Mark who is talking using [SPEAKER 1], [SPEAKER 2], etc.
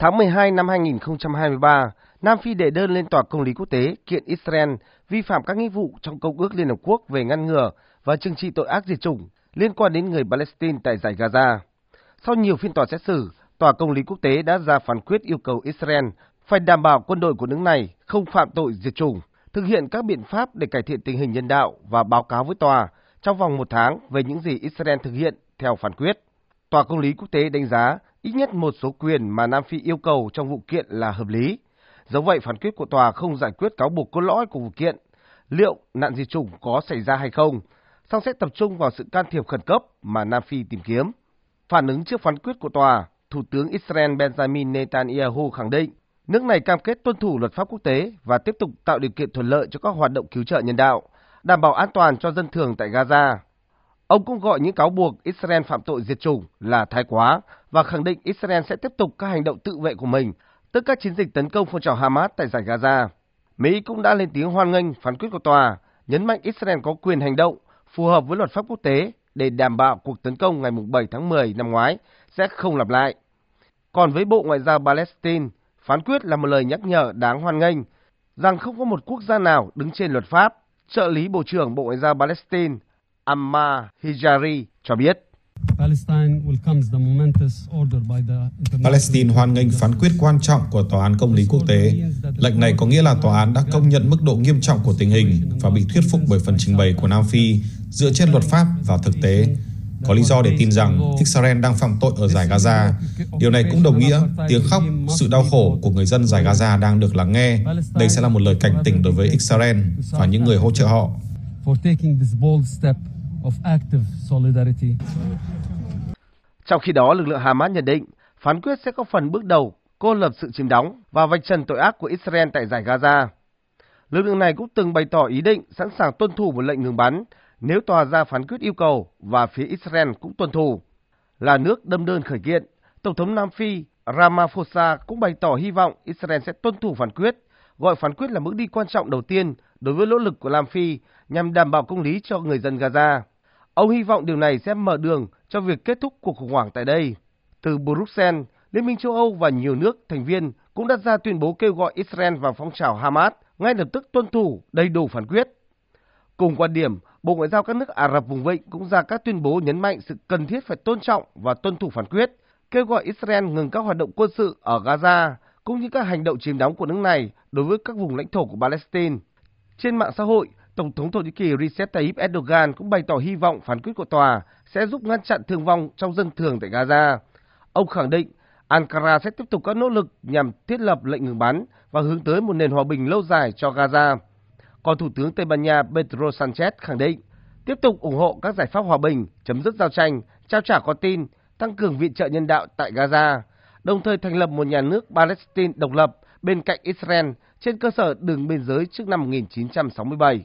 [SPEAKER 1] Tháng 12 năm 2023, Nam Phi đệ đơn lên Tòa Công lý Quốc tế kiện Israel vi phạm các nghĩa vụ trong Công ước Liên Hợp Quốc về ngăn ngừa và trừng trị tội ác diệt chủng liên quan đến người Palestine tại giải Gaza. Sau nhiều phiên tòa xét xử, Tòa Công lý Quốc tế đã ra phán quyết yêu cầu Israel phải đảm bảo quân đội của nước này không phạm tội diệt chủng, thực hiện các biện pháp để cải thiện tình hình nhân đạo và báo cáo với tòa trong vòng một tháng về những gì Israel thực hiện theo phán quyết. Tòa Công lý Quốc tế đánh giá ít nhất một số quyền mà Nam Phi yêu cầu trong vụ kiện là hợp lý. Dẫu vậy, phán quyết của tòa không giải quyết cáo buộc cốt lõi của vụ kiện, liệu nạn diệt chủng có xảy ra hay không, song sẽ tập trung vào sự can thiệp khẩn cấp mà Nam Phi tìm kiếm. Phản ứng trước phán quyết của tòa, Thủ tướng Israel Benjamin Netanyahu khẳng định nước này cam kết tuân thủ luật pháp quốc tế và tiếp tục tạo điều kiện thuận lợi cho các hoạt động cứu trợ nhân đạo, đảm bảo an toàn cho dân thường tại Gaza. Ông cũng gọi những cáo buộc Israel phạm tội diệt chủng là thái quá và khẳng định Israel sẽ tiếp tục các hành động tự vệ của mình, tức các chiến dịch tấn công phong trào Hamas tại giải Gaza. Mỹ cũng đã lên tiếng hoan nghênh phán quyết của tòa, nhấn mạnh Israel có quyền hành động phù hợp với luật pháp quốc tế để đảm bảo cuộc tấn công ngày 7 tháng 10 năm ngoái sẽ không lặp lại. Còn với Bộ Ngoại giao Palestine, phán quyết là một lời nhắc nhở đáng hoan nghênh rằng không có một quốc gia nào đứng trên luật pháp. Trợ lý Bộ trưởng Bộ Ngoại giao Palestine Ammar Hijari cho biết.
[SPEAKER 2] Palestine hoan nghênh phán quyết quan trọng của Tòa án Công lý Quốc tế. Lệnh này có nghĩa là tòa án đã công nhận mức độ nghiêm trọng của tình hình và bị thuyết phục bởi phần trình bày của Nam Phi dựa trên luật pháp và thực tế. Có lý do để tin rằng Israel đang phạm tội ở giải Gaza. Điều này cũng đồng nghĩa tiếng khóc, sự đau khổ của người dân giải Gaza đang được lắng nghe. Đây sẽ là một lời cảnh tỉnh đối với Israel và những người hỗ trợ họ.
[SPEAKER 1] Trong khi đó, lực lượng Hamas nhận định phán quyết sẽ có phần bước đầu cô lập sự chiếm đóng và vạch trần tội ác của Israel tại giải Gaza. Lực lượng này cũng từng bày tỏ ý định sẵn sàng tuân thủ một lệnh ngừng bắn nếu tòa ra phán quyết yêu cầu và phía Israel cũng tuân thủ. Là nước đâm đơn khởi kiện, Tổng thống Nam Phi Ramaphosa cũng bày tỏ hy vọng Israel sẽ tuân thủ phán quyết, gọi phán quyết là bước đi quan trọng đầu tiên đối với nỗ lực của Nam Phi nhằm đảm bảo công lý cho người dân Gaza. Ông hy vọng điều này sẽ mở đường cho việc kết thúc cuộc khủng hoảng tại đây. Từ Bruxelles, Liên minh châu Âu và nhiều nước thành viên cũng đã ra tuyên bố kêu gọi Israel và phong trào Hamas ngay lập tức tuân thủ đầy đủ phán quyết. Cùng quan điểm, Bộ Ngoại giao các nước Ả Rập vùng vịnh cũng ra các tuyên bố nhấn mạnh sự cần thiết phải tôn trọng và tuân thủ phán quyết, kêu gọi Israel ngừng các hoạt động quân sự ở Gaza cũng như các hành động chiếm đóng của nước này đối với các vùng lãnh thổ của Palestine. Trên mạng xã hội, Tổng thống Thổ Nhĩ Kỳ Recep Tayyip Erdogan cũng bày tỏ hy vọng phán quyết của tòa sẽ giúp ngăn chặn thương vong trong dân thường tại Gaza. Ông khẳng định Ankara sẽ tiếp tục các nỗ lực nhằm thiết lập lệnh ngừng bắn và hướng tới một nền hòa bình lâu dài cho Gaza. Còn Thủ tướng Tây Ban Nha Pedro Sanchez khẳng định tiếp tục ủng hộ các giải pháp hòa bình, chấm dứt giao tranh, trao trả con tin, tăng cường viện trợ nhân đạo tại Gaza, đồng thời thành lập một nhà nước Palestine độc lập bên cạnh Israel trên cơ sở đường biên giới trước năm 1967.